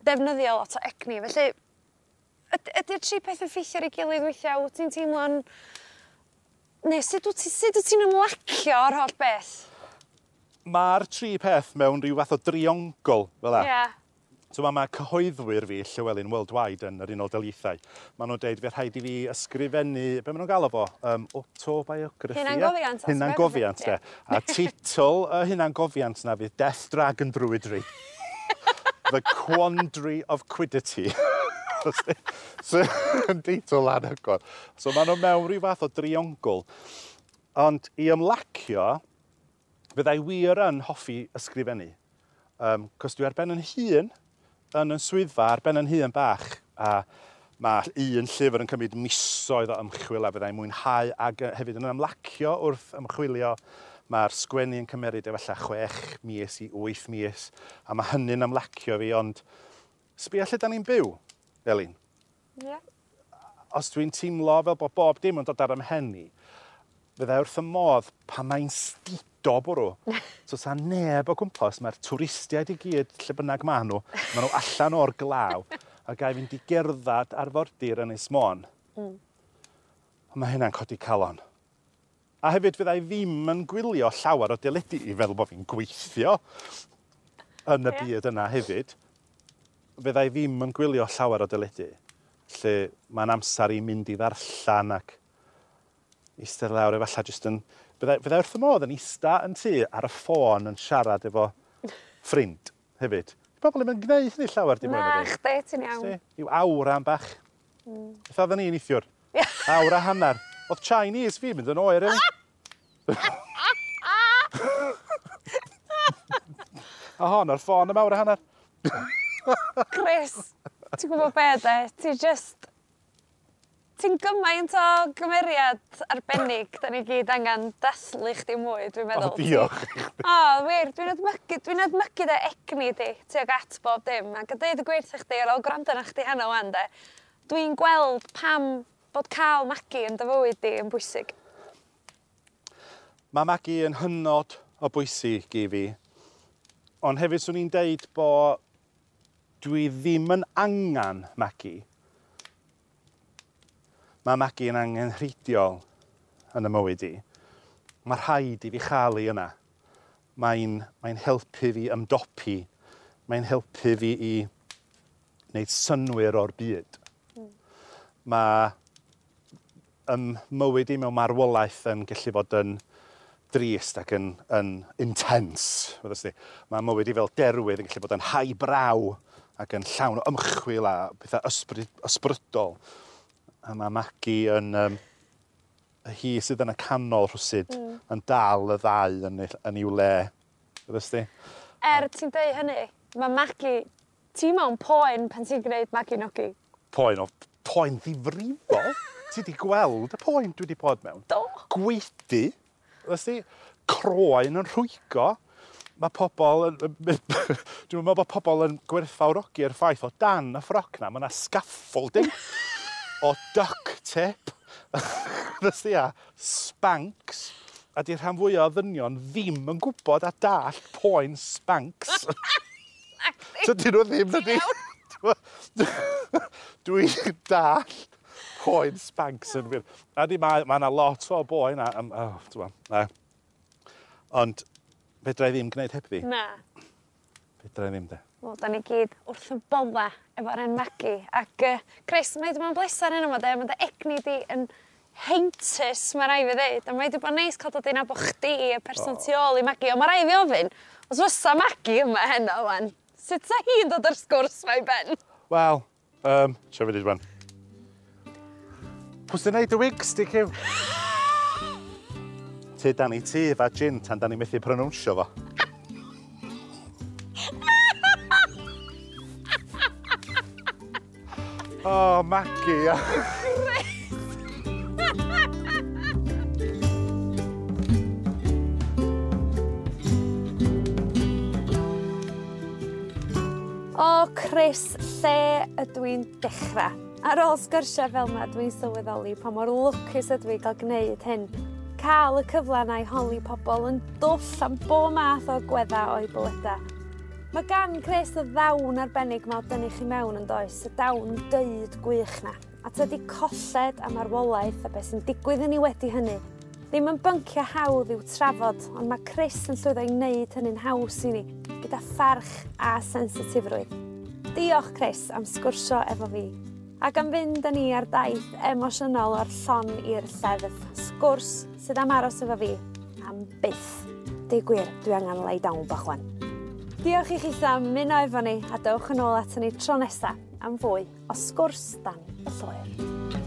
S1: defnyddio lot o egni felly Yd ydi'r tri peth yn ffeithio ar 'i gilydd weithia wt ti'n teimlo'n neu sut wt ti sud wt ti'n ymlacio'r holl beth?
S2: Mae'r tri peth mewn rhyw fath o driongl fel e. Ie. So mae ma' cyhoeddwyr fi Llywelyn Worldwide yn yr Unol Daleithiau Maen nhw'n dweud, fydd rhaid i fi ysgrifennu be' ma' nw'n galw fo Um, autobiography.
S1: Hynna'n gofiant.
S2: Hynna'n gofiant, 'de. A titl y hynna'n gofiant 'na fydd Death Dragon Druidry. [LAUGHS] The Quandary of Quiddity sy'n [LAUGHS] so, deitl anhygoel. So maen nhw mewn rhyw fath o driongl. Ond i ymlacio, fyddai wir yn hoffi ysgrifennu. Um, Cos dwi ar ben yn hun, yn yn swyddfa, ar ben yn hun bach. A mae un llyfr yn cymryd misoedd o ymchwil a fyddai'n mwynhau ac hefyd yn ymlacio wrth ymchwilio. Mae'r sgwennu yn cymeryd efallai chwech mis i wyth mis a mae hynny'n ymlacio fi, ond sbio lle da ni'n byw. Elin? Yeah. Os dwi'n teimlo fel bod bob dim yn dod ar ymhenni, fydda wrth y modd pa mae'n stido bwrw. [LAUGHS] so sa neb o gwmpas, mae'r twristiaid i gyd lle bynnag ma nhw, maen nhw allan o'r glaw, a gael fynd i gerddad ar fordir yn Ynys Mm. Mae hynna'n codi calon. A hefyd fyddai ddim yn gwylio llawer o deledu i feddwl bod fi'n gweithio yn y yeah. byd yna hefyd fyddai ddim yn gwylio llawer o dyledu, lle mae'n amser i mynd i ddarllan ac eistedd lawr efallai jyst yn... Byddai, byddai wrth y modd yn eista yn tŷ ar y ffôn yn siarad efo ffrind hefyd. Pobl ddim yn gwneud hynny llawer dim
S1: ond. Na, chde, ti'n iawn.
S2: Yw awr am bach. Mm. Eitha dda ni neithiwr. awr a hanner. Oedd Chinese fi mynd yn oer, really. [LAUGHS] a hon ar ffôn am awr a hanner.
S1: Chris, ti'n gwybod be de? Ti just... Ti'n gymaint o gymeriad arbennig, da ni gyd angen dathlu chdi mwy, dwi'n meddwl.
S2: O, diolch.
S1: o, wir, dwi'n edmygu, dwi'n edmygu dy egni di, tuag at bob dim. Ac yn deud y gwirth chdi, ar ôl gwrando na chdi heno wan, de, dwi'n gweld pam bod cael magu yn dy fywyd di yn bwysig.
S2: Mae magu yn hynod o bwysig i fi, ond hefyd swn i'n deud bod dwi ddim yn angan magu. Mae magu yn angenrheidiol yn y mywyd i. Mae rhaid i fi chael ei yna. Mae'n mae helpu fi ymdopi. Mae'n helpu fi i wneud synwyr o'r byd. Mm. Mae ym mywyd i mewn marwolaeth yn gallu fod yn drist ac yn, yn intense. Mae mywyd i fel derwydd yn gallu bod yn high braw ac yn llawn o ymchwil a pethau ysbryd, ysbrydol. A mae magu yn um, y hi sydd yn y canol rhwsyd mm. yn dal y ddau yn, yn i'w le. Ydys ti?
S1: Er ti'n dweud hynny, mae magu... Ti mewn poen pan ti'n gwneud magu nogi?
S2: Poen o... Poen ddifrifol? [LAUGHS] ti di gweld y poen dwi wedi bod mewn?
S1: Do.
S2: Gweidi. Ydys ti? Croen yn rhwygo mae pobl yn... [LAUGHS] Dwi'n meddwl bod pobl yn gwerthfawrogi'r ffaith o dan y ffroc na. Mae yna scaffolding [LAUGHS] o duct tape. [LAUGHS] Dysdi a spanks. A di'r rhan fwyaf o ddynion ddim yn gwybod a dall poen spanks. so dyn nhw ddim, dydy. Dwi'n dall poen spanks yn wir. A di, mae yna ma lot o boen a... Um, oh, Ond fedra i ddim gwneud heb ddi.
S1: Na.
S2: Fedra i ddim de.
S1: Wel da ni gyd wrth y bodda efo'r 'yn magu ac uh, Chris mae wedi bod yn blesar yn yma 'de mae dy egni di yn heintus mae rai' fi ddeud a mae bod yn neis cael dod i'n abo chdi y person oh. tu ôl i magu Ond mae rai' fi ofyn os fysa magu yma heno wan, sut sa hi'n dod ar sgwrs mae ben?
S2: Wel um, trio fi deud rŵan. Pws 'di neud y wigs di cyw. Tu dan i ti fa gin tan dan ni methu pronwnsio fo. [LAUGHS] O, oh, Maggie.
S1: o, Chris, lle ydw i'n dechrau? Ar ôl sgyrsiau fel yma, dwi'n sylweddoli pa mor lwcus ydw i gael gwneud hyn cael y cyfle na i holi pobl yn dwll am bo math o gwedda o'i bywydau. Mae gan Cres y ddawn arbennig mae dynnu chi mewn yn does, y dawn dyd gwych na. A tydi colled am arwolaeth a beth sy'n digwydd yn ei wedi hynny. Ddim yn byncio hawdd i'w trafod, ond mae Chris yn llwyddo i wneud hynny'n haws i ni, gyda pharch a sensitifrwydd. Diolch Chris am sgwrsio efo fi. Ac am fynd â ni ar daith emosiynol o'r llon i'r lleddf. Sgwrs sydd am aros efo fi am byth. Deu gwir, dwi angen lay down bach wan. Diolch i chi am mynd efo ni a dewch yn ôl at ni tro nesaf am fwy o sgwrs dan y lloer.